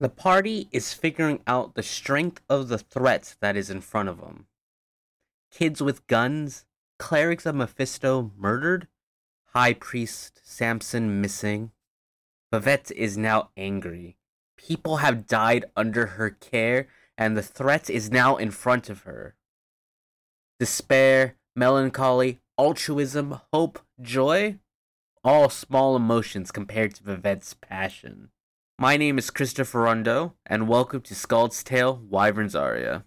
The party is figuring out the strength of the threat that is in front of them. Kids with guns, clerics of Mephisto murdered, High Priest Sampson missing. Vivet is now angry. People have died under her care, and the threat is now in front of her. Despair, melancholy, altruism, hope, joy all small emotions compared to Vivet's passion. My name is Christopher Rondeau, and welcome to Scald's Tale Wyvern's Aria.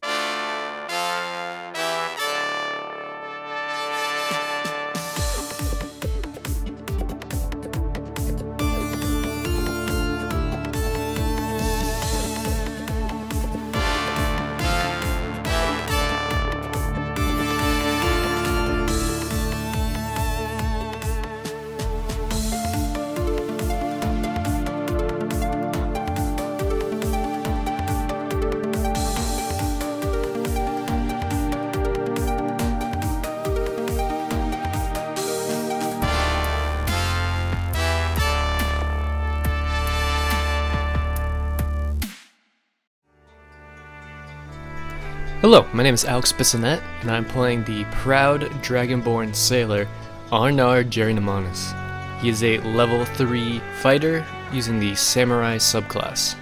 My name is Alex Bissonnette, and I'm playing the proud Dragonborn sailor Arnar Jerynomonis. He is a level 3 fighter using the Samurai subclass.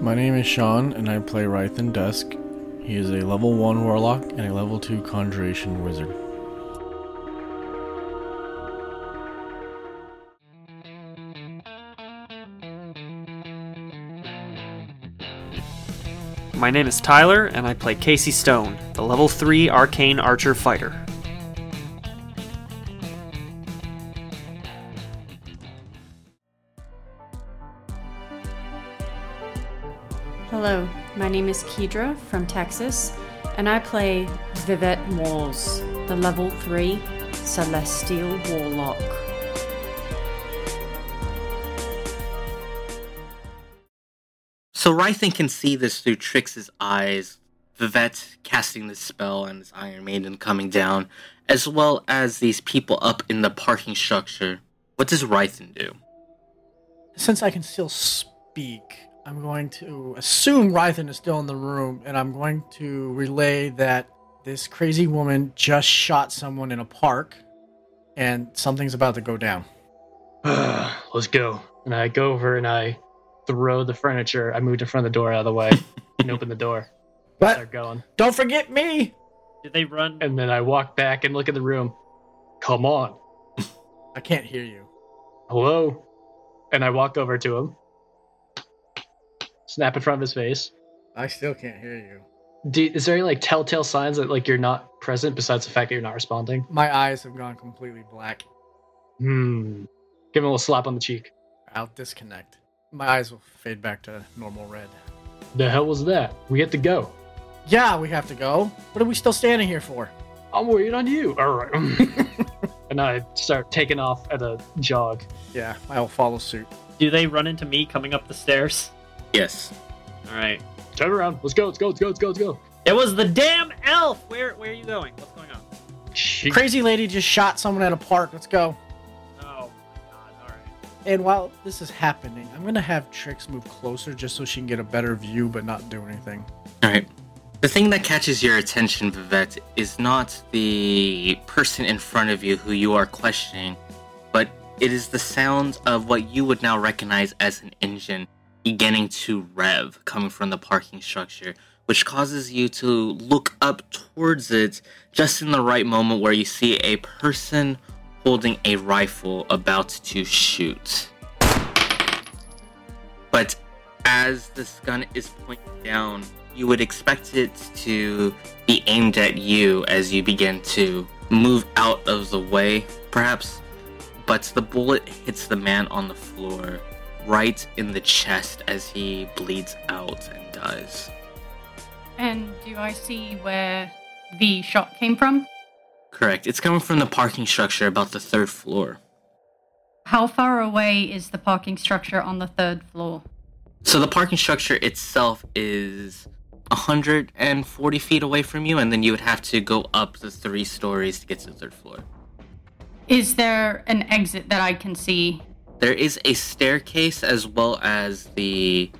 My name is Sean, and I play Rythen Dusk. He is a level 1 warlock and a level 2 conjuration wizard. My name is Tyler, and I play Kacey Stone, the level 3 arcane archer fighter. Hello, my name is Kiedra from Texas, and I play Vivet Walls, the level 3 Celestial Warlock. So Rythen can see this through Trix's eyes, Vivet casting the spell and his Iron Maiden coming down, as well as these people up in the parking structure. What does Rythen do? Since I can still speak, I'm going to assume Rythen is still in the room, and I'm going to relay that this crazy woman just shot someone in a park, and something's about to go down. Let's go. And I go over and I throw the furniture. I moved in front of the door out of the way and open the door. But Start going. don't forget me! Did they run? And then I walk back and look at the room. Come on. I can't hear you. Hello? And I walk over to him. Snap in front of his face. I still can't hear you. Do, is there any like telltale signs that like you're not present besides the fact that you're not responding? My eyes have gone completely black. Hmm. Give him a little slap on the cheek. I'll disconnect. My eyes will fade back to normal red. The hell was that? We have to go. Yeah, we have to go. What are we still standing here for? I'm waiting on you. All right. and I start taking off at a jog. Yeah, I'll follow suit. Do they run into me coming up the stairs? Yes. All right. Turn around. Let's go. Let's go. Let's go. Let's go. Let's go. It was the damn elf. Where Where are you going? What's going on? She- Crazy lady just shot someone at a park. Let's go. And while this is happening, I'm gonna have Trix move closer just so she can get a better view but not do anything. Alright. The thing that catches your attention, Vivet, is not the person in front of you who you are questioning, but it is the sound of what you would now recognize as an engine beginning to rev coming from the parking structure, which causes you to look up towards it just in the right moment where you see a person holding a rifle about to shoot. But as this gun is pointed down, you would expect it to be aimed at you as you begin to move out of the way, perhaps. But the bullet hits the man on the floor right in the chest as he bleeds out and dies. And do I see where the shot came from? Correct. It's coming from the parking structure about the third floor. How far away is the parking structure on the third floor? So the parking structure itself is 140 feet away from you, and then you would have to go up the three stories to get to the third floor. Is there an exit that I can see? There is a staircase as well as the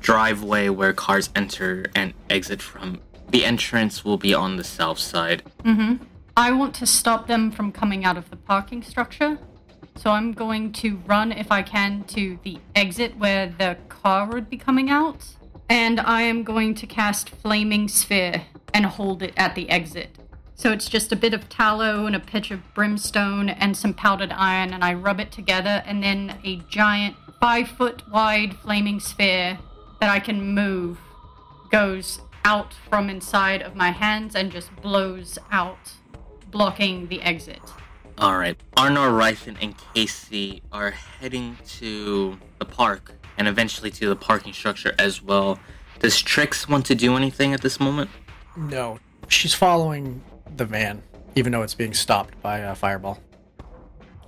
driveway where cars enter and exit from. The entrance will be on the south side. Mm-hmm. I want to stop them from coming out of the parking structure. So I'm going to run if I can to the exit where the car would be coming out. And I am going to cast Flaming Sphere and hold it at the exit. So it's just a bit of tallow and a pitch of brimstone and some powdered iron, and I rub it together, and then a giant five foot wide flaming sphere that I can move goes out from inside of my hands and just blows out, blocking the exit. All right. Arnar, Rythen, and Kacey are heading to the park and eventually to the parking structure as well. Does Trix want to do anything at this moment? No, she's following the van, even though it's being stopped by a fireball.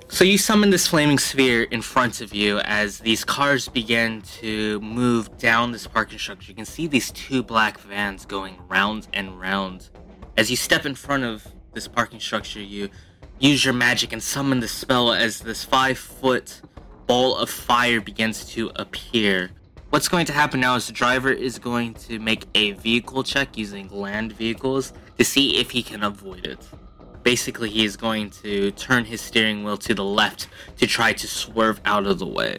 So you summon this flaming sphere in front of you as these cars begin to move down this parking structure. You can see these two black vans going round and round. As you step in front of this parking structure, you use your magic and summon the spell as this five foot ball of fire begins to appear. What's going to happen now is the driver is going to make a vehicle check using land vehicles to see if he can avoid it. Basically, he is going to turn his steering wheel to the left to try to swerve out of the way.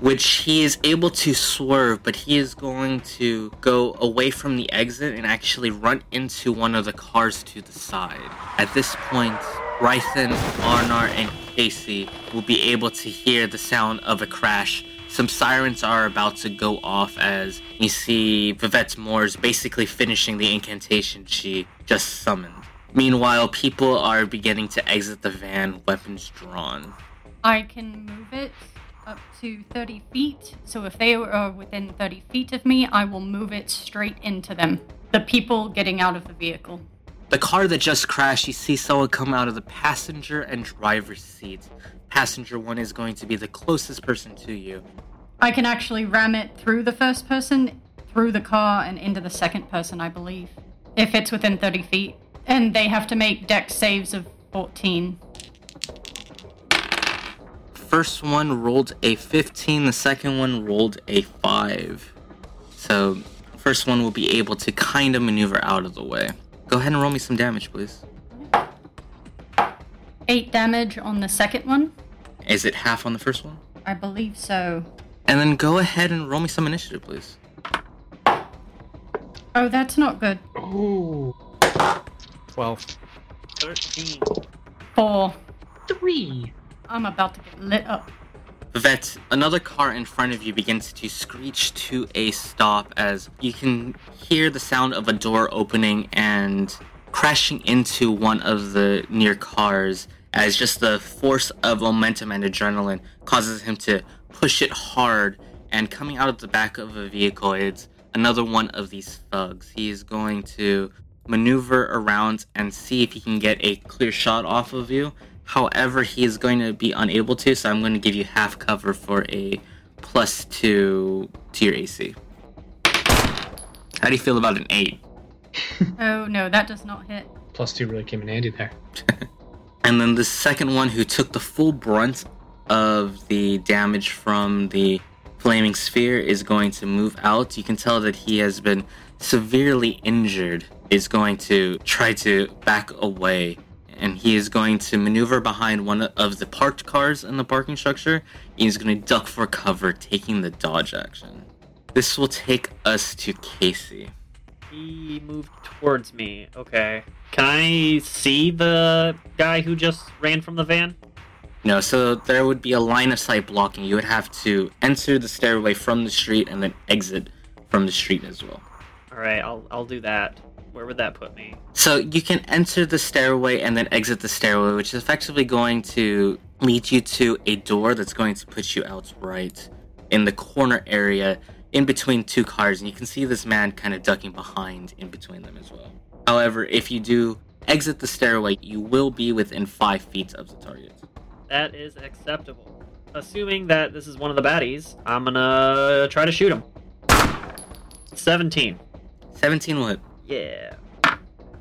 Which he is able to swerve, but he is going to go away from the exit and actually run into one of the cars to the side. At this point, Rythen, Arnar, and Kacey will be able to hear the sound of a crash. Some sirens are about to go off as you see Vivet Mors basically finishing the incantation she just summoned. Meanwhile, people are beginning to exit the van, weapons drawn. I can move it up to 30 feet. So if they are within 30 feet of me, I will move it straight into them. The people getting out of the vehicle. The car that just crashed, you see someone come out of the passenger and driver's seat. Passenger one is going to be the closest person to you. I can actually ram it through the first person, through the car, and into the second person, I believe. If it's within 30 feet. And they have to make dex saves of 14. First one rolled a 15, the second one rolled a 5. So, first one will be able to kind of maneuver out of the way. Go ahead and roll me some damage, please. 8 damage on the second one. Is it half on the first one? I believe so. And then go ahead and roll me some initiative, please. Oh, that's not good. Ooh. 12. 13. 4. Three. I'm about to get lit up. Vet, another car in front of you begins to screech to a stop as you can hear the sound of a door opening and crashing into one of the near cars as just the force of momentum and adrenaline causes him to push it hard. And coming out of the back of a vehicle it's another one of these thugs. He is going to maneuver around and see if he can get a clear shot off of you however he is going to be unable to so i'm going to give you half cover for a plus two to your ac how do you feel about an eight Oh no, that does not hit. Plus two really came in handy there. And then the second one who took the full brunt of the damage from the flaming sphere is going to move out. You can tell that he has been severely injured, is going to try to back away. And he is going to maneuver behind one of the parked cars in the parking structure. He's going to duck for cover, taking the dodge action. This will take us to Kacey. He moved towards me. Okay. Can I see the guy who just ran from the van? No, so there would be a line of sight blocking. You would have to enter the stairway from the street and then exit from the street as well. All right, I'll I'll do that. Where would that put me? So you can enter the stairway and then exit the stairway, which is effectively going to lead you to a door that's going to put you out right in the corner area in between two cars. And you can see this man kind of ducking behind in between them as well. However, if you do exit the stairway, you will be within five feet of the target. That is acceptable. Assuming that this is one of the baddies, I'm gonna try to shoot him. 17. 17 will hit. Yeah.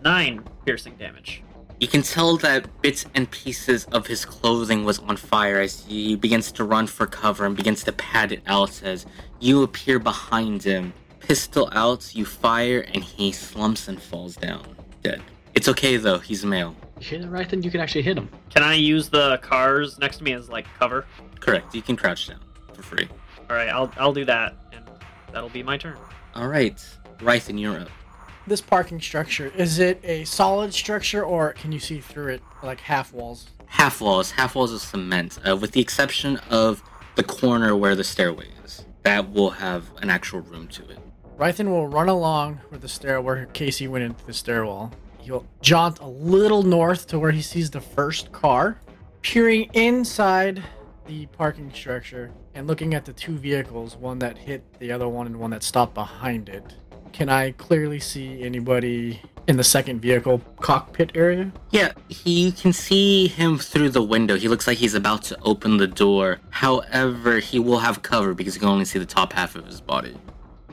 9 piercing damage. You can tell that bits and pieces of his clothing was on fire as he begins to run for cover and begins to pad it out as you appear behind him. Pistol out, you fire, and he slumps and falls down, dead. It's okay though, he's male. You hear that, Rythen? You can actually hit him. Can I use the cars next to me as like cover? Correct, you can crouch down for free. All right, I'll I'll do that, and that'll be my turn. Alright, Rythen, you're up. This parking structure, is it a solid structure or can you see through it like half walls? Half walls, half walls of cement, uh, with the exception of the corner where the stairway is. That will have an actual room to it. Rythen will run along where the stair where Kacey went into the stairwell. He'll jaunt a little north to where he sees the first car, peering inside the parking structure and looking at the two vehicles, one that hit the other one and one that stopped behind it. Can I clearly see anybody in the second vehicle cockpit area? Yeah, he, you can see him through the window. He looks like he's about to open the door. However, he will have cover because you can only see the top half of his body.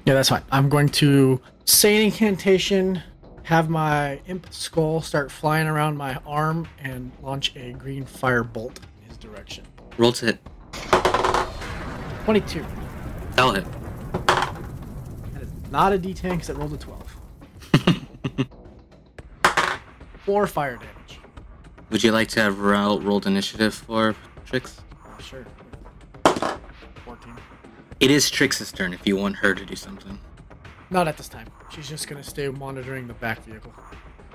Yeah, that's fine. I'm going to say an incantation, have my imp skull start flying around my arm, and launch a green fire bolt in his direction. Roll to hit. 22. That'll hit. That is not a d10 because it rolled a 12. Four fire damage. Would you like to have ro- rolled initiative for Trix? Sure. 14. It is Trix's turn if you want her to do something. Not at this time. She's just going to stay monitoring the back vehicle.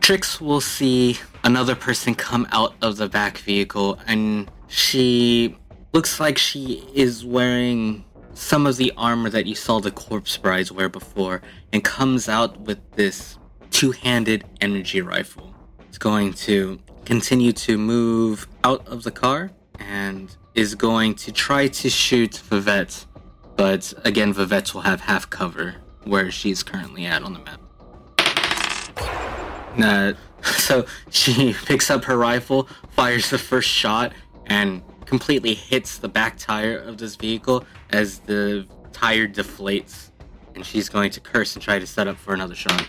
Trix will see another person come out of the back vehicle, and she looks like she is wearing some of the armor that you saw the corpse brides wear before, and comes out with this two handed energy rifle. It's going to continue to move out of the car and is going to try to shoot Vivet, but again, Vivet will have half cover where she's currently at on the map. Uh, so she picks up her rifle, fires the first shot, and completely hits the back tire of this vehicle as the tire deflates. And she's going to curse and try to set up for another shot,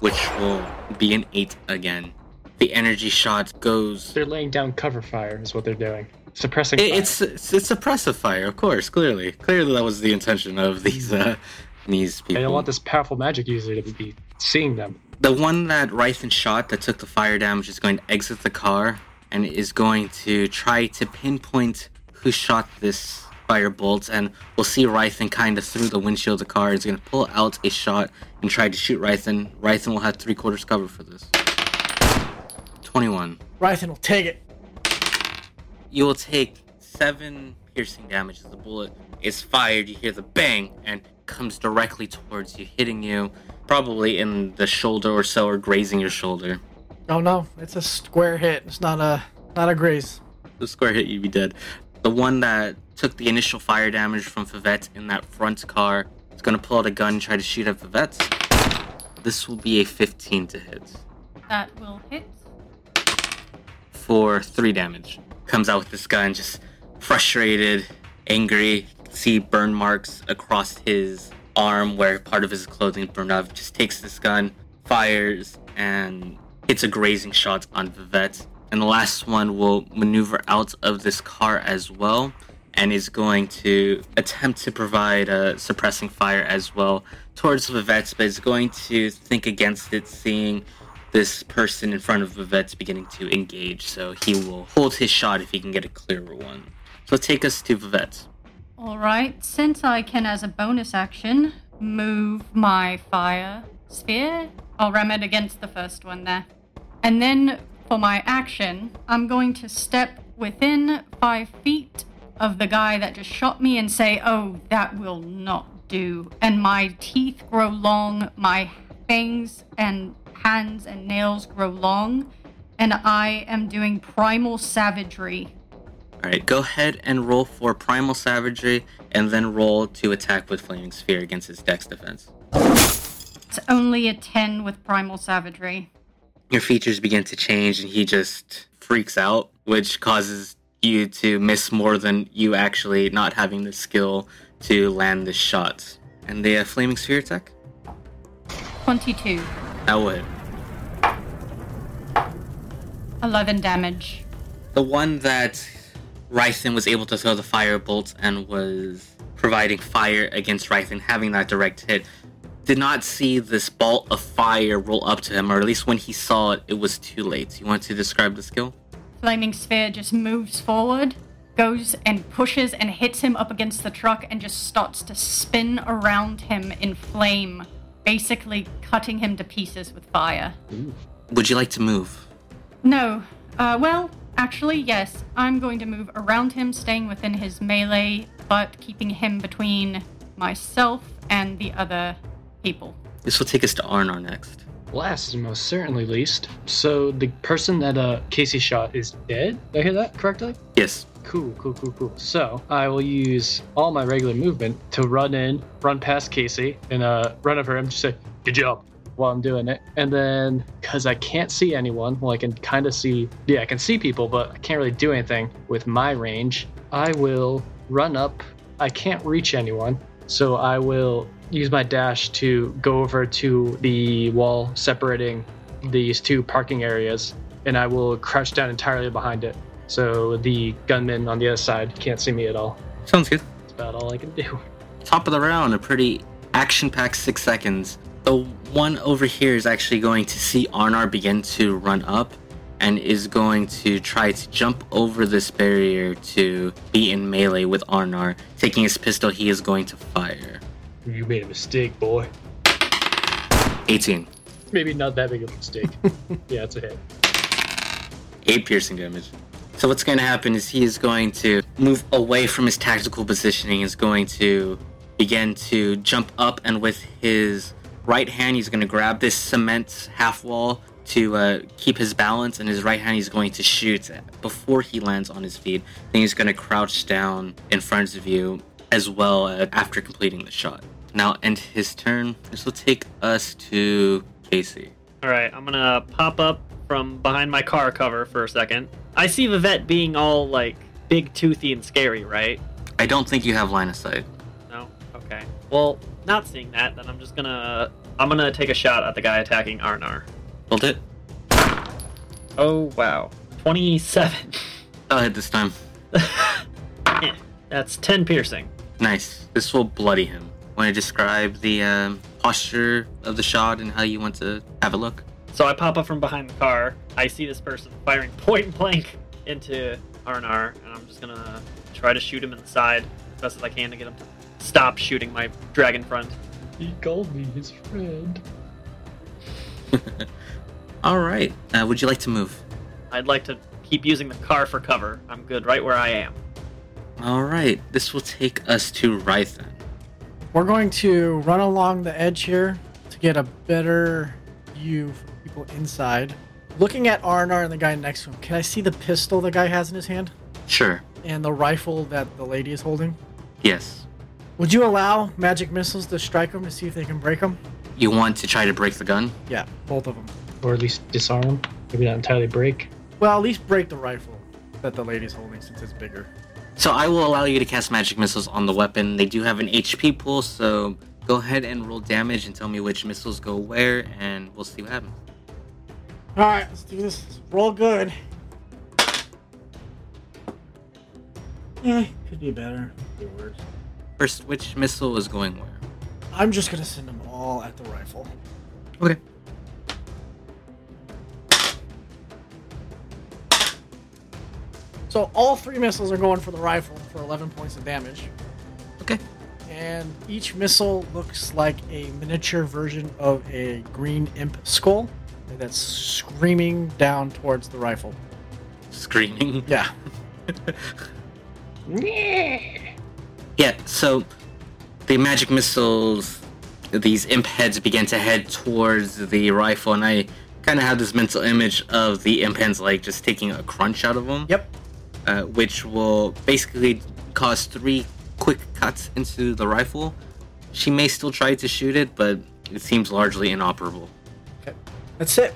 which will be an 8 again. The energy shot goes. They're laying down cover fire, is what they're doing. Suppressing It, it's, it's suppressive fire, of course. Clearly, clearly that was the intention of these uh, these people. I don't want this powerful magic user to be seeing them. The one that Rythen shot that took the fire damage is going to exit the car and is going to try to pinpoint who shot this fire bolt. And we'll see Rythen kind of through the windshield of the car. Is going to pull out a shot and try to shoot Rythen. Rythen will have three quarters cover for this. 21. Rythen will take it. You will take seven piercing damage as the bullet is fired. You hear the bang and comes directly towards you, hitting you probably in the shoulder or so, or grazing your shoulder. Oh no, it's a square hit. It's not a not a graze. The square hit, you'd be dead. The one that took the initial fire damage from Vivet in that front car is going to pull out a gun and try to shoot at Vivet. This will be a 15 to hit That will hit. for three damage. Comes out with this gun, just frustrated, angry. See burn marks across his arm where part of his clothing burned off. Just takes this gun, fires, and hits a grazing shot on Vivet. And the last one will maneuver out of this car as well and is going to attempt to provide a suppressing fire as well towards Vivet, but is going to think against it, seeing this person in front of Vivet beginning to engage. So he will hold his shot if he can get a clearer one. So take us to Vivet. Alright, since I can, as a bonus action, move my fire sphere, I'll ram it against the first one there. And then for my action, I'm going to step within five feet of the guy that just shot me and say, Oh, that will not do. And my teeth grow long, my fangs and hands and nails grow long, and I am doing primal savagery Alright, go ahead and roll for Primal Savagery and then roll to attack with Flaming Sphere against his dex defense. It's only a 10 with primal savagery. Your features begin to change and he just freaks out, which causes you to miss more than you actually not having the skill to land the shot. And the uh, Flaming Sphere attack? 22. That would. 11 damage. The one that Rythen was able to throw the fire bolts and was providing fire against Rythen, having that direct hit, did not see this ball of fire roll up to him, or at least when he saw it, it was too late. You want to describe the skill? Flaming Sphere just moves forward, goes and pushes and hits him up against the truck, and just starts to spin around him in flame, basically cutting him to pieces with fire. Would you like to move? No. Uh, well, actually, yes. I'm going to move around him, staying within his melee, but keeping him between myself and the other people. This will take us to Arnar next. Last and most certainly least. So the person that uh Kacey shot is dead. Did I hear that correctly? Yes. Cool, cool, cool, cool. So I will use all my regular movement to run in, run past Kacey, and uh run over him. Just say, "Good job." While I'm doing it, and then because I can't see anyone, well, I can kind of see. Yeah, I can see people, but I can't really do anything with my range. I will run up. I can't reach anyone, so I will use my dash to go over to the wall separating these two parking areas, and I will crouch down entirely behind it. So the gunman on the other side can't see me at all. Sounds good. That's about all I can do. Top of the round, a pretty action packed six seconds. The one over here is actually going to see Arnar begin to run up and is going to try to jump over this barrier to be in melee with Arnar. Taking his pistol, he is going to fire. You made a mistake, boy. 18. Maybe not that big of a mistake. yeah, it's a hit. 8 piercing damage. So what's going to happen is he is going to move away from his tactical positioning, is going to begin to jump up, and with his right hand, he's going to grab this cement half wall to uh, keep his balance, and his right hand, he's going to shoot before he lands on his feet. Then he's going to crouch down in front of you as well uh, after completing the shot. Now end his turn. This will take us to Kacey. All right, I'm gonna pop up from behind my car cover for a second. I see Vivet being all like big, toothy, and scary, right? I don't think you have line of sight. No. Okay. Well, not seeing that, then I'm just gonna I'm gonna take a shot at the guy attacking Arnar. Hold it. Oh wow, 27. Go hit this time. That's 10 piercing. Nice. This will bloody him. Want to describe the um, posture of the shot and how you want to have a look? So I pop up from behind the car. I see this person firing point blank into Arnar, and I'm just gonna try to shoot him in the side as best as I can to get him to stop shooting my dragon front. He called me his friend. All right. Uh, would you like to move? I'd like to keep using the car for cover. I'm good right where I am. All right. This will take us to Rythen. We're going to run along the edge here to get a better view for people inside. Looking at Arnar and the guy next to him, can I see the pistol the guy has in his hand Sure. and the rifle that the lady is holding? Yes. Would you allow magic missiles to strike them to see if they can break them? You want to try to break the gun? Yeah, both of them. Or at least disarm him. Maybe not entirely break. Well, at least break the rifle that the lady's holding since it's bigger. So I will allow you to cast magic missiles on the weapon. They do have an HP pool, so go ahead and roll damage and tell me which missiles go where, and we'll see what happens. All right, let's do this. Roll good. Eh, could be better. Could be worse. First, which missile is going where? I'm just gonna send them all at the rifle. Okay. So all three missiles are going for the rifle for 11 points of damage. Okay. And each missile looks like a miniature version of a green imp skull that's screaming down towards the rifle. Screaming. Yeah. Yeah, so the magic missiles, these imp heads begin to head towards the rifle, and I kind of have this mental image of the imp heads like just taking a crunch out of them. Yep. Uh, which will basically cause three quick cuts into the rifle. She may still try to shoot it, but it seems largely inoperable. Okay. That's it.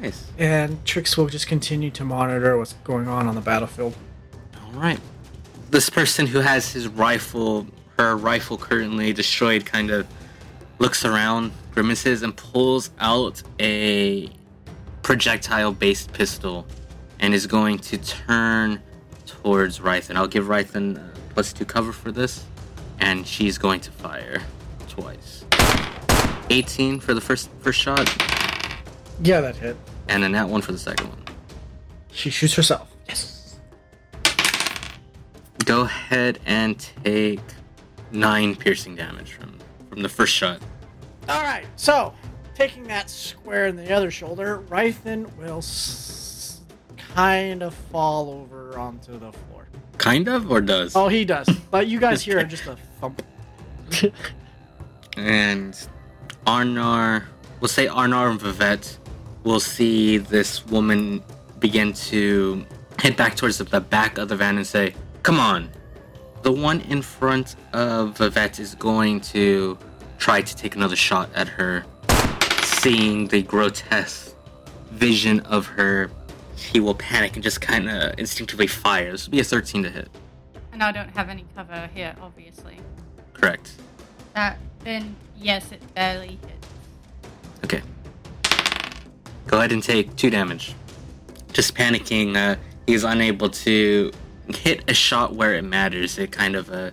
Nice. And Trix will just continue to monitor what's going on on the battlefield. All right. This person who has his rifle, her rifle currently destroyed, kind of looks around, grimaces, and pulls out a projectile based pistol and is going to turn towards Rythen. I'll give Rythen uh, plus two cover for this, and she's going to fire twice. 18 for the first first shot, Yeah, that hit. and then that one for the second one. She shoots herself. Yes. Go ahead and take nine piercing damage from from the first shot. All right. So, taking that square in the other shoulder, Rythen will s- kind of fall over onto the floor. Kind of, or does? Oh, he does. But you guys hear just a thump. And Arnar, we'll say Arnar and Vivet will see this woman begin to head back towards the, the back of the van and say, Come on. The one in front of Vivet is going to try to take another shot at her. Seeing the grotesque vision of her, he will panic and just kind of instinctively fire. This will be a 13 to hit. And I don't have any cover here, obviously. Correct. That then yes, it barely hit. Okay. Go ahead and take two damage. Just panicking, uh, he's unable to hit a shot where it matters. It kind of uh,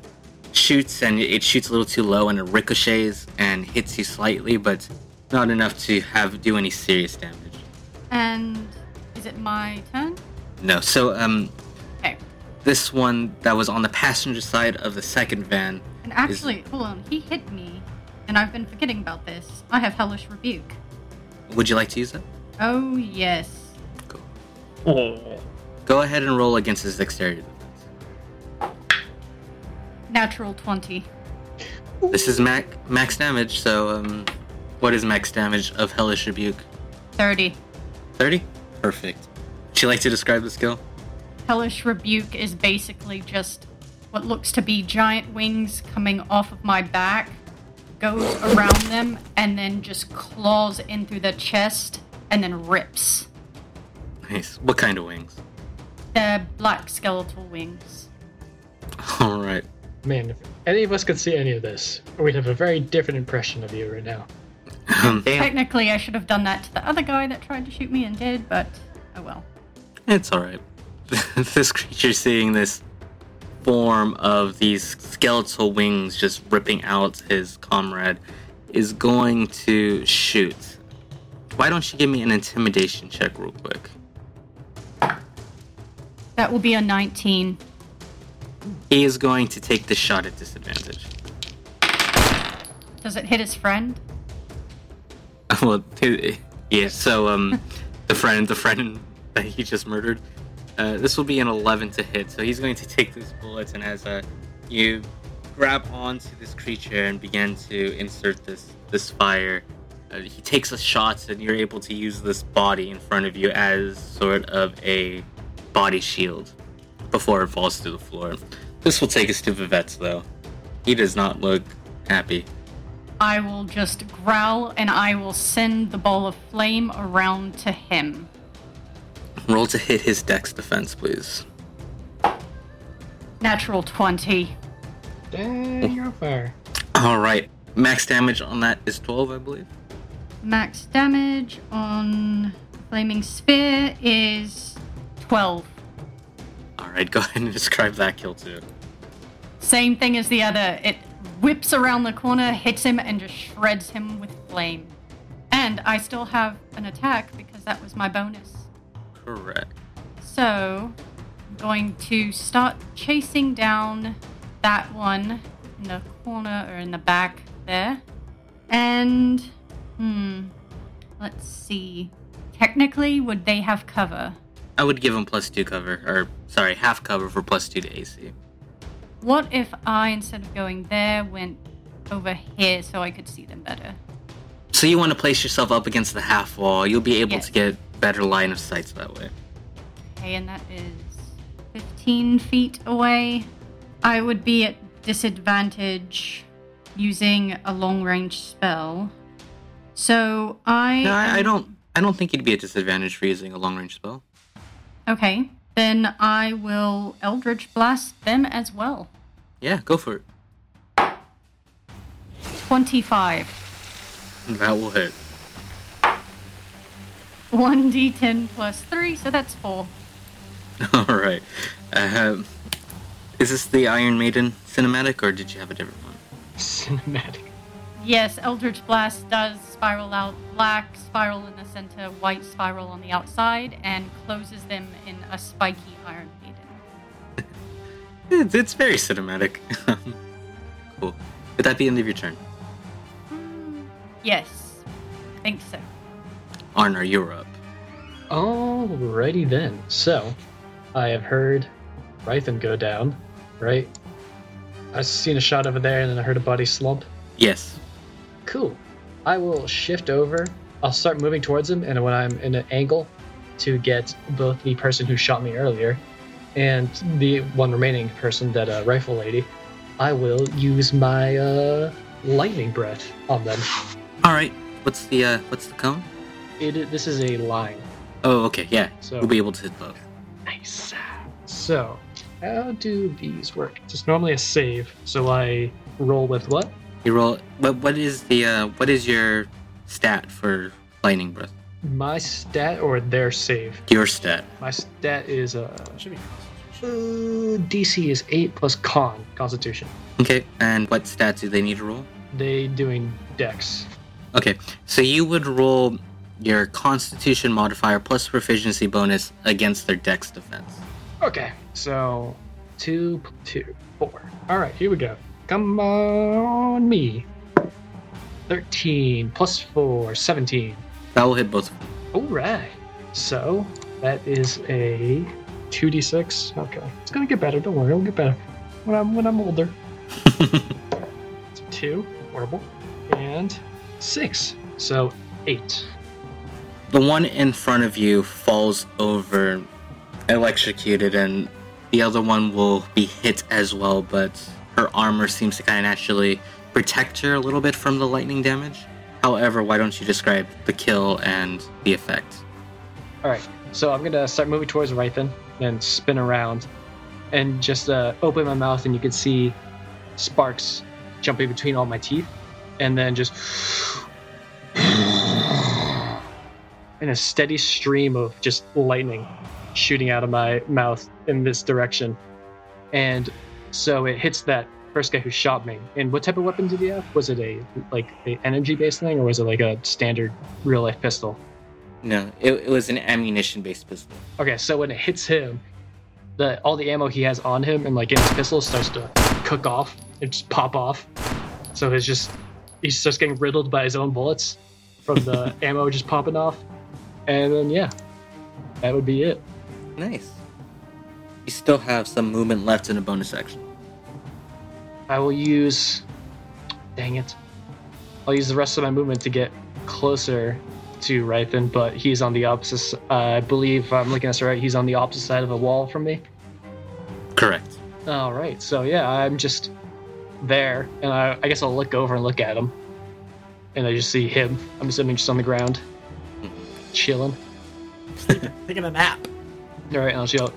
shoots and it shoots a little too low and it ricochets and hits you slightly, but not enough to have do any serious damage. And is it my turn? No. So um, Okay. this one that was on the passenger side of the second van. And actually, hold on, he hit me, and I've been forgetting about this. I have hellish rebuke. Would you like to use it? Oh yes. Cool. Oh. Go ahead and roll against his dexterity. Defense. Natural twenty. This is max max damage. So um, what is max damage of hellish rebuke? Thirty. 30? Perfect. Would you like to describe the skill? Hellish rebuke is basically just what looks to be giant wings coming off of my back, goes around them, and then just claws in through the chest, and then rips. Nice. What kind of wings? They're black skeletal wings. All right. Man, if any of us could see any of this, we'd have a very different impression of you right now. Um, Technically, I should have done that to the other guy that tried to shoot me and did, but oh well. it's all right. this creature seeing this form of these skeletal wings just ripping out his comrade is going to shoot. Why don't you give me an intimidation check real quick? That will be a 19. He is going to take the shot at disadvantage. Does it hit his friend? well, yeah. So, um, the friend, the friend that he just murdered, uh, this will be an 11 to hit. So he's going to take these bullets, and as uh, you grab onto this creature and begin to insert this this fire, uh, he takes a shot, and you're able to use this body in front of you as sort of a body shield before it falls to the floor. This will take us to Vivet, though. He does not look happy. I will just growl and I will send the ball of flame around to him. Roll to hit his dex defense, please. Natural 20. Dang, you're on fire. All right. Max damage on that is 12, I believe. Max damage on Flaming Sphere is 12. All right, go ahead and describe that kill too. Same thing as the other. It whips around the corner, hits him, and just shreds him with flame. And I still have an attack because that was my bonus. Correct. So, I'm going to start chasing down that one in the corner or in the back there. And, hmm, let's see. Technically, would they have cover? I would give him plus two cover, or sorry, half cover for plus two to AC. What if I, instead of going there, went over here so I could see them better? So you want to place yourself up against the half wall. You'll be able Yes. to get better line of sight that way. Okay, and that is 15 feet away. I would be at disadvantage using a long range spell. So I. No, I, I don't. I don't think you'd be at disadvantage for using a long range spell. Okay, then I will Eldritch Blast them as well. Yeah, go for it. 25. That will hit. 1d10 plus 3, so that's 4. All right. Um, is this the Iron Maiden cinematic, or did you have a different one? Cinematic. Yes, Eldritch Blast does spiral out black, spiral in the center, white spiral on the outside, and closes them in a spiky Iron Maiden. It's, it's very cinematic. cool. Would that be the end of your turn? Hmm, Yes, I think so. Arnar, you're up. Alrighty then. So, I have heard Rythen go down, right? I've seen a shot over there and then I heard a body slump. Yes. Cool. I will shift over. I'll start moving towards him, and when I'm in an angle to get both the person who shot me earlier and the one remaining person, that uh, rifle lady, I will use my uh, lightning breath on them. All right. What's the uh, what's the cone? It, this is a line. Oh, okay. Yeah. So- We'll be able to hit both. Nice. So, how do these work? It's normally a save, so I roll with what? You roll. What what is the uh, what is your stat for lightning breath? My stat or their save? Your stat. My stat is uh, Should be uh DC is eight plus con Constitution. Okay. And what stats do they need to roll? They doing Dex. Okay. So you would roll your Constitution modifier plus proficiency bonus against their Dex defense. Okay, so two, p- two, four. All right, here we go. Come on, me. Thirteen plus four, 17. That will hit both. of them. All right. So that is a two d six. Okay, it's gonna get better. Don't worry, it'll get better when I'm when I'm older. So two, horrible, and six. So eight. the one in front of you falls over, electrocuted, and the other one will be hit as well, but her armor seems to kind of naturally protect her a little bit from the lightning damage. However, why don't you describe the kill and the effect? All right. So I'm gonna start moving towards Rythen and spin around, and just uh, open my mouth, and you can see sparks jumping between all my teeth, and then just in a steady stream of just lightning shooting out of my mouth in this direction, and so it hits that first guy who shot me. And what type of weapon did he have? Was it a like a energy based thing, or was it like a standard real life pistol? No, it, it was an ammunition based pistol. Okay, so when it hits him, the all the ammo he has on him and like in his pistol starts to cook off and just pop off. So he's just he starts getting riddled by his own bullets from the ammo just popping off. And then yeah, that would be it. Nice. You still have some movement left in a bonus action. I will use dang it. I'll use the rest of my movement to get closer to Rythen, but he's on the opposite uh, I believe if I'm looking at this right, he's on the opposite side of a wall from me. Correct. All right, so yeah, I'm just there, and I, I guess I'll look over and look at him, and I just see him. I'm assuming just on the ground, chilling. taking a nap. All right, and I'll yell,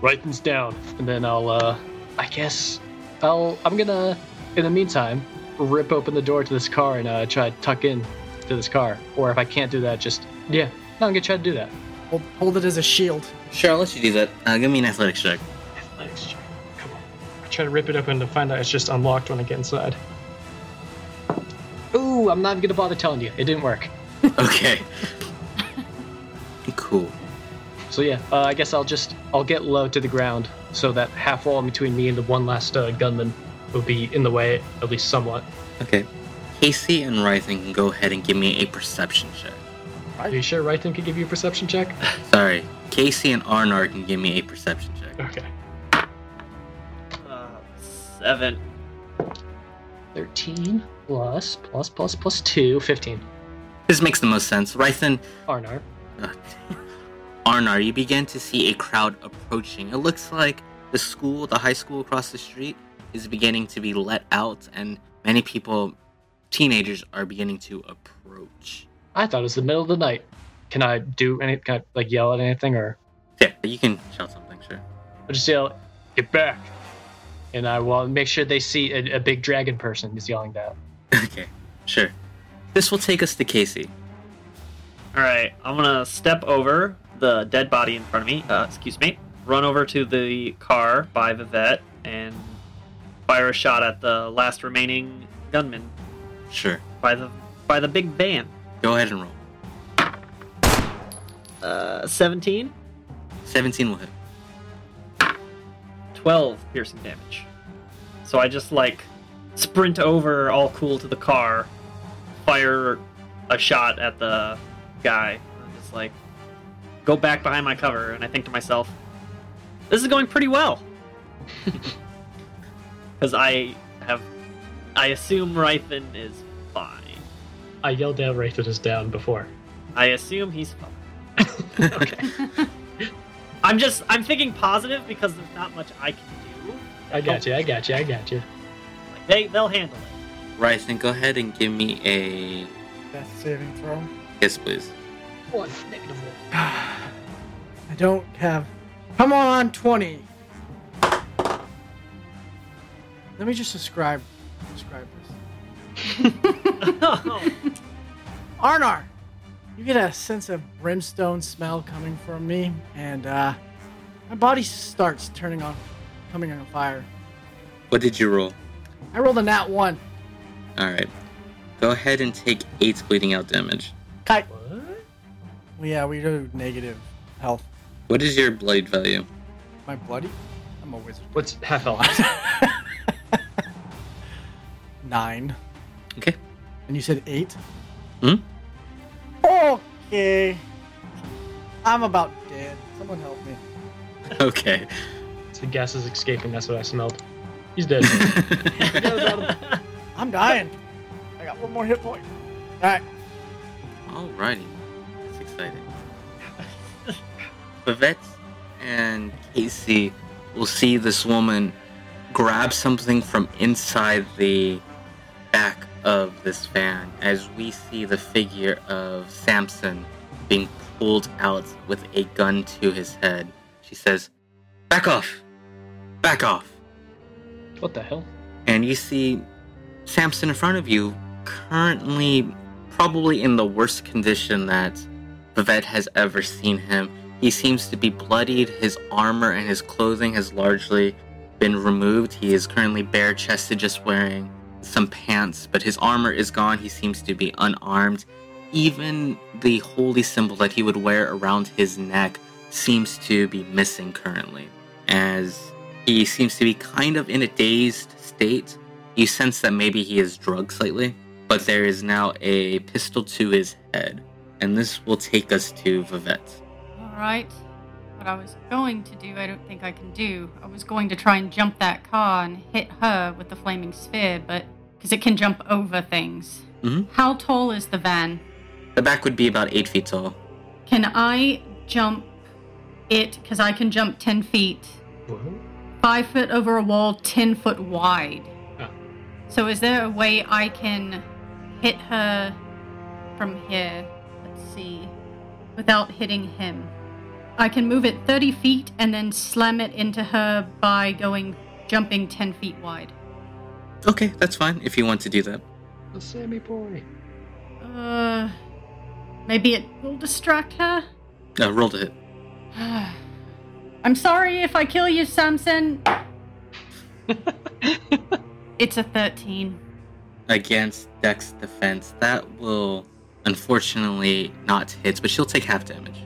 "Rythen's down," and then I'll, uh, I guess, I'll, I'm gonna, in the meantime, rip open the door to this car and uh, try to tuck in to this car, or if I can't do that, just yeah, no, I'm gonna try to do that. Hold, hold it as a shield. Sure, I'll let you do that. Uh, give me an athletics check. Athletics check. Come on. I try to rip it open to find out it's just unlocked when I get inside. Ooh, I'm not even gonna bother telling you. It didn't work. Okay. cool. So yeah, uh, I guess I'll just I'll get low to the ground so that half wall between me and the one last uh, gunman will be in the way at least somewhat. Okay. Kacey and Rythen can go ahead and give me a perception check. Are you sure Rythen could give you a perception check? Sorry. Kacey and Arnar can give me a perception check. Okay. Uh, seven. 13 plus plus plus plus 2, 15. This makes the most sense. Rythen, Arnar. uh, Arnar, you begin to see a crowd approaching. It looks like the school, the high school across the street, is beginning to be let out, and many people, teenagers, are beginning to approach. I thought it was the middle of the night. Can I do any kind of like yell at anything or Yeah, you can shout something, sure. I'll just yell, get back. And I will make sure they see a, a big dragon person is yelling that. Okay, sure. This will take us to Kacey. All right, I'm gonna step over the dead body in front of me. Uh, excuse me. Run over to the car by Vivet and fire a shot at the last remaining gunman Sure. by the by the big van. Go ahead and roll. Uh, 17, 17 will hit. 12 piercing damage. So I just like sprint over, all cool, to the car, fire a shot at the guy. I'm just like go back behind my cover, and I think to myself, this is going pretty well. Because I have, I assume Rythen is fine. I yelled out Rythen is down before. I assume he's fine. okay. I'm just, I'm thinking positive because there's not much I can do. I got you. I got you. I got you. Like they, they'll handle it. Rythen, go ahead and give me a Death saving throw. kiss, please. One negative one. I don't have. Come on, 20. Let me just describe describe this. Arnar, you get a sense of brimstone smell coming from me, and uh, my body starts turning on, coming on fire. What did you roll? I rolled a nat one. Alright. Go ahead and take 8 bleeding out damage. Kite. What? Well, yeah, we do negative health. What is your blade value? My bloody? I'm a wizard. What's half health? Nine. Okay. And you said eight? Hmm? Okay. I'm about dead. Someone help me. Okay. the gas is escaping. That's what I smelled. He's dead. I'm dying. I got one more hit point. Alright. Alrighty. Exciting. Vivet and Kacey will see this woman grab something from inside the back of this van as we see the figure of Sampson being pulled out with a gun to his head. She says, Back off! Back off! what the hell? and you see Sampson in front of you, currently probably in the worst condition that Vivet has ever seen him. He seems to be bloodied, his armor and his clothing has largely been removed. He is currently bare chested, just wearing some pants, but his armor is gone. He seems to be unarmed. Even the holy symbol that he would wear around his neck seems to be missing currently, as he seems to be kind of in a dazed state. You sense that maybe he is drugged slightly, but there is now a pistol to his head, and this will take us to Vivet. Alright. What I was going to do, I don't think I can do. I was going to try and jump that car and hit her with the flaming sphere, but. Because it can jump over things. Mhm. How tall is the van? The back would be about eight feet tall. Can I jump it? Because I can jump 10 feet. What? Five foot over a wall, 10 foot wide. Oh. So is there a way I can hit her from here? Let's see. Without hitting him. I can move it 30 feet and then slam it into her by going jumping 10 feet wide. Okay, that's fine if you want to do that. The Sammy boy. Uh, maybe it will distract her. Uh, roll to hit. I'm sorry if I kill you, Sampson. It's a 13. Against Dex defense, that will unfortunately not hits, but she'll take half damage.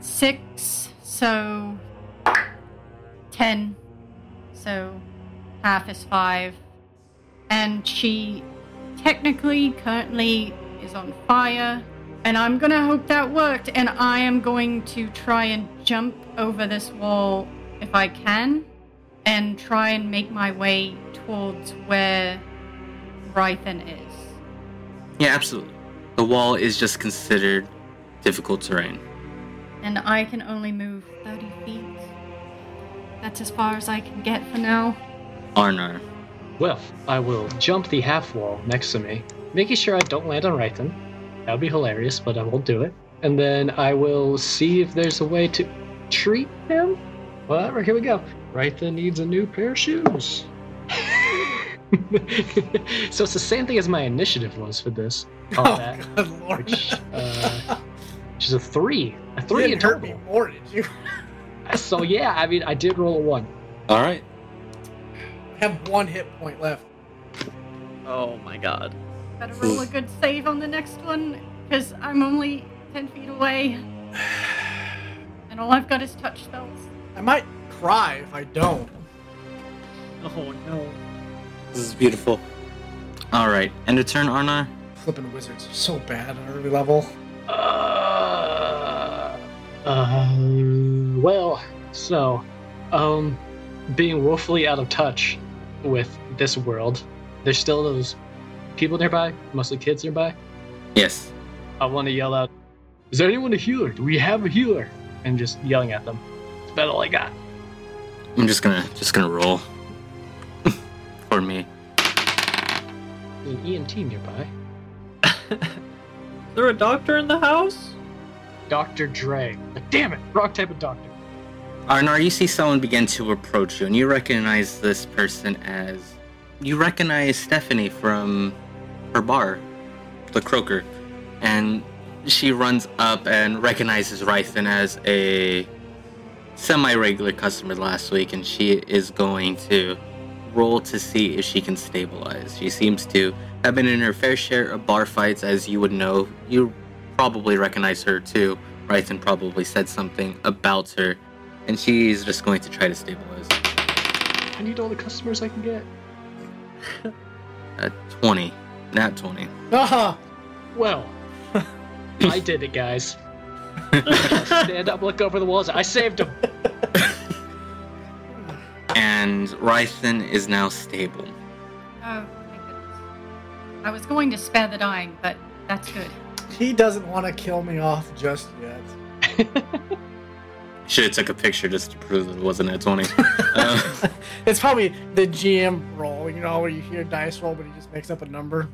Six, so 10. So half is five. And she technically currently is on fire. And I'm gonna hope that worked. And I am going to try and jump over this wall if I can. And try and make my way towards where Rythen is. Yeah, absolutely. The wall is just considered difficult terrain. And I can only move 30 feet. That's as far as I can get for now. Arnar. Well, I will jump the half wall next to me, making sure I don't land on Rythen. That would be hilarious, but I won't do it. And then I will see if there's a way to treat him. Whatever, here we go. Rythen needs a new pair of shoes. so it's the same thing as my initiative was for this. Oh, combat, good lord. which, uh, which is a three. A three in didn't hurt me more, did you? So yeah, I mean, I did roll a one. All right. I have one hit point left. Oh my god. Better roll a good save on the next one, because I'm only 10 feet away. And all I've got is touch spells. I might cry if I don't. Oh no. This is beautiful. All right. End of turn, Arnar. Flipping wizards are so bad at early level. Uh, uh, well, so, um, being woefully out of touch with this world, there's still those people nearby, mostly kids nearby. Yes. I want to yell out, "Is there anyone a healer? Do we have a healer?" And just yelling at them. That's about all I got. I'm just gonna just gonna roll. For me. An EMT nearby. Is there a doctor in the house? Dr. Dre. Like, damn it, wrong type of doctor. Arnar, you see someone begin to approach you, and you recognize this person as you recognize Stephanie from her bar, the Croaker, and she runs up and recognizes Rythen as a semi-regular customer last week, and she is going to roll to see if she can stabilize. She seems to have been in her fair share of bar fights, as you would know. You probably recognize her too. Rythen probably said something about her and she's just going to try to stabilize. I need all the customers I can get. At 20, not 20. Ah, Well, I did it, guys. Stand up, look over the walls. I saved him. And Rythen is now stable. Oh, thank goodness. I was going to spare the dying, but that's good. he doesn't want to kill me off just yet. Should have took a picture just to prove that it wasn't at 20. uh, It's probably the GM roll, you know, where you hear dice roll, but he just makes up a number.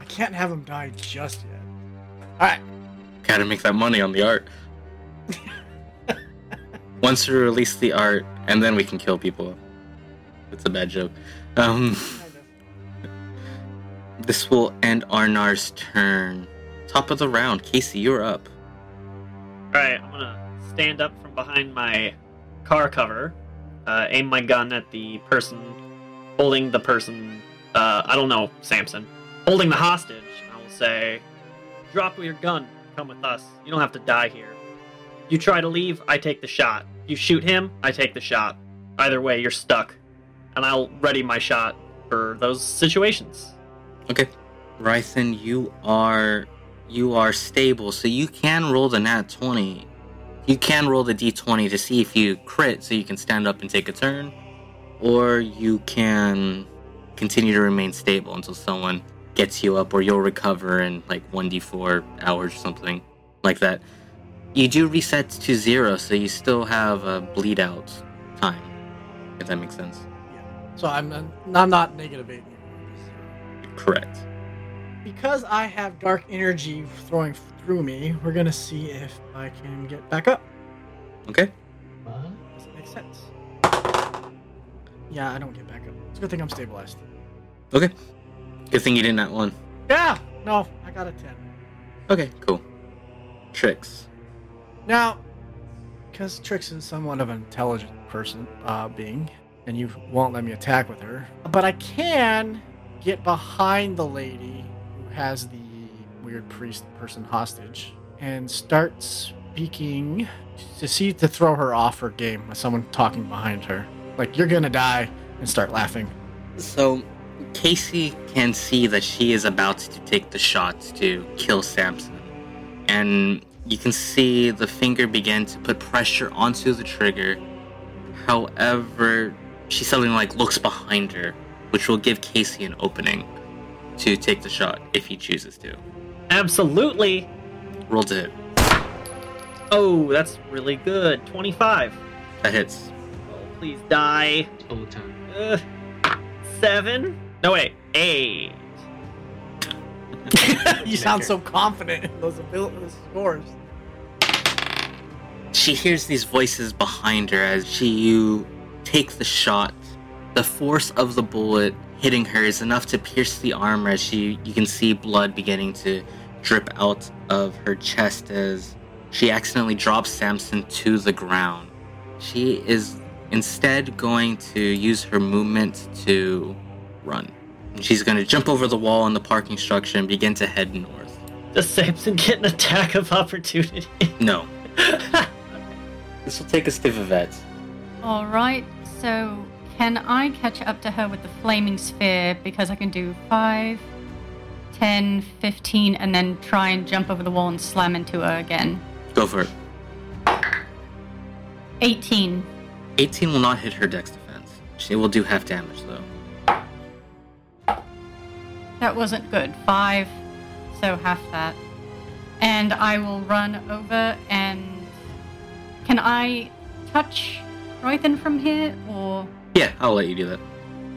I can't have him die just yet. Alright, gotta make that money on the art. Once we release the art, and then we can kill people. It's a bad joke. Um, this will end Arnar's turn. Top of the round, Kacey, you're up. Alright, I'm gonna stand up from behind my car cover, uh, aim my gun at the person holding the person, uh, I don't know, Sampson, holding the hostage. I will say, drop your gun, come with us. You don't have to die here. You try to leave, I take the shot. You shoot him, I take the shot. Either way, you're stuck. And I'll ready my shot for those situations. Okay. Rythen, you are you are stable, so you can roll the nat 20. You can roll the d20 to see if you crit so you can stand up and take a turn. Or you can continue to remain stable until someone gets you up or you'll recover in like 1d4 hours or something like that. You do reset to zero, so you still have a bleed out time. If that makes sense. Yeah. So I'm, uh, I'm not negative 8 Correct. Because I have dark energy throwing through me, we're gonna see if I can get back up. Okay. Does it make sense? Yeah, I don't get back up. It's a good thing I'm stabilized. Okay. Good thing you didn't at one. Yeah! No, I got a 10. Okay, cool. Tricks. Now, because Trix is somewhat of an intelligent person, uh, being, and you won't let me attack with her, but I can get behind the lady who has the weird priest person hostage and start speaking to see to throw her off her game with someone talking behind her. Like, you're gonna die, and start laughing. So, Kacey can see that she is about to take the shot to kill Sampson. And you can see the finger begin to put pressure onto the trigger. However, she suddenly like looks behind her, which will give Kacey an opening to take the shot if he chooses to. Absolutely! Roll to hit. Oh, that's really good. 25. That hits. Oh, please die. All the time. Uh, seven? No, wait. Eight. you sound so confident in those abilities, those scores. She hears these voices behind her as she you take the shot. The force of the bullet hitting her is enough to pierce the armor as she you can see blood beginning to drip out of her chest as she accidentally drops Sampson to the ground. She is instead going to use her movement to run. She's going to jump over the wall in the parking structure and begin to head north. Does Sampson get an attack of opportunity? No. this will take us to Vivet. Alright, so can I catch up to her with the flaming sphere because I can do 5, 10, 15, and then try and jump over the wall and slam into her again? Go for it. 18. 18 will not hit her dex defense. She will do half damage though. That wasn't good. 5, so half that. And I will run over and. Can I touch Rythen from here or. Yeah, I'll let you do that.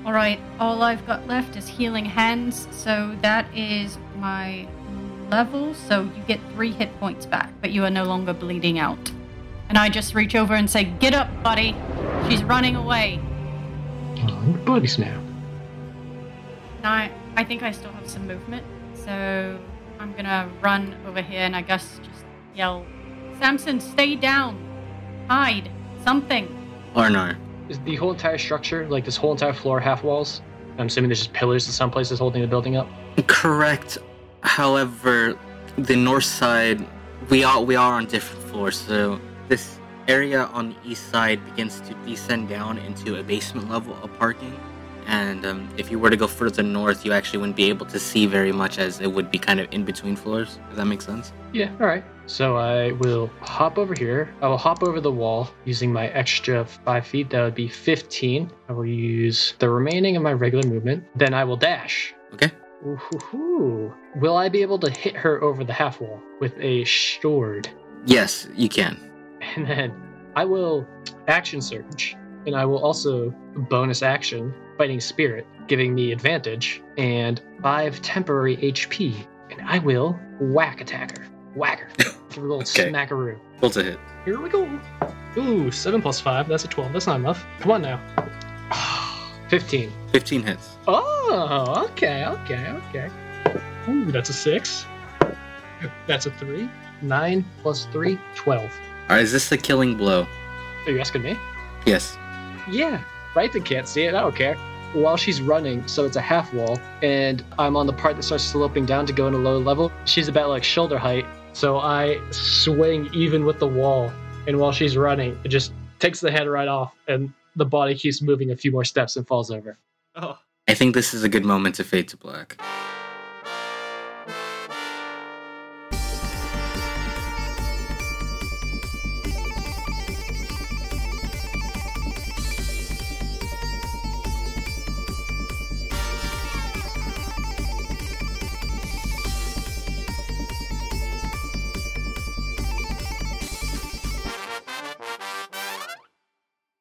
Alright, all I've got left is healing hands, so that is my level, so you get three hit points back, but you are no longer bleeding out. And I just reach over and say, Get up, buddy! She's running away. Oh, we're buddies now. Now, I, I think I still have some movement, so I'm gonna run over here and I guess just yell, Sampson, stay down! Hide! Something! Arnar. Is the whole entire structure, like this whole entire floor, half walls? I'm assuming there's just pillars in some places holding the building up. Correct. However, the north side, we are we are on different floors, so this area on the east side begins to descend down into a basement level of parking. And um, if you were to go further north, you actually wouldn't be able to see very much, as it would be kind of in between floors. Does that make sense? Yeah, all right. So I will hop over here. I will hop over the wall using my extra five feet. That would be 15. I will use the remaining of my regular movement. Then I will dash. Okay. Ooh, Will I be able to hit her over the half wall with a sword? Yes, you can. And then I will action surge. And I will also bonus action fighting spirit, giving me advantage and five temporary HP. And I will whack attacker. Whack her. Give her a little Okay. smackaroo. Roll to hit. Here we go. Ooh, 7 plus 5. That's a 12. That's not enough. Come on now. 15. 15 hits. Oh, okay, okay, okay. Ooh, that's a 6. That's a 3. 9 plus 3, 12. Alright, is this the killing blow? Are you asking me? Yes. Yeah. Right, they can't see it. I don't care. While she's running, so it's a half wall, and I'm on the part that starts sloping down to go into a low level. She's about like shoulder height, so I swing even with the wall. And while she's running, it just takes the head right off, and the body keeps moving a few more steps and falls over. Oh, I think this is a good moment to fade to black.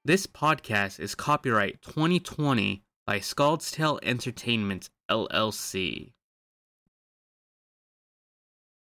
This podcast is copyright 2020 by Scald's Tale Entertainment LLC.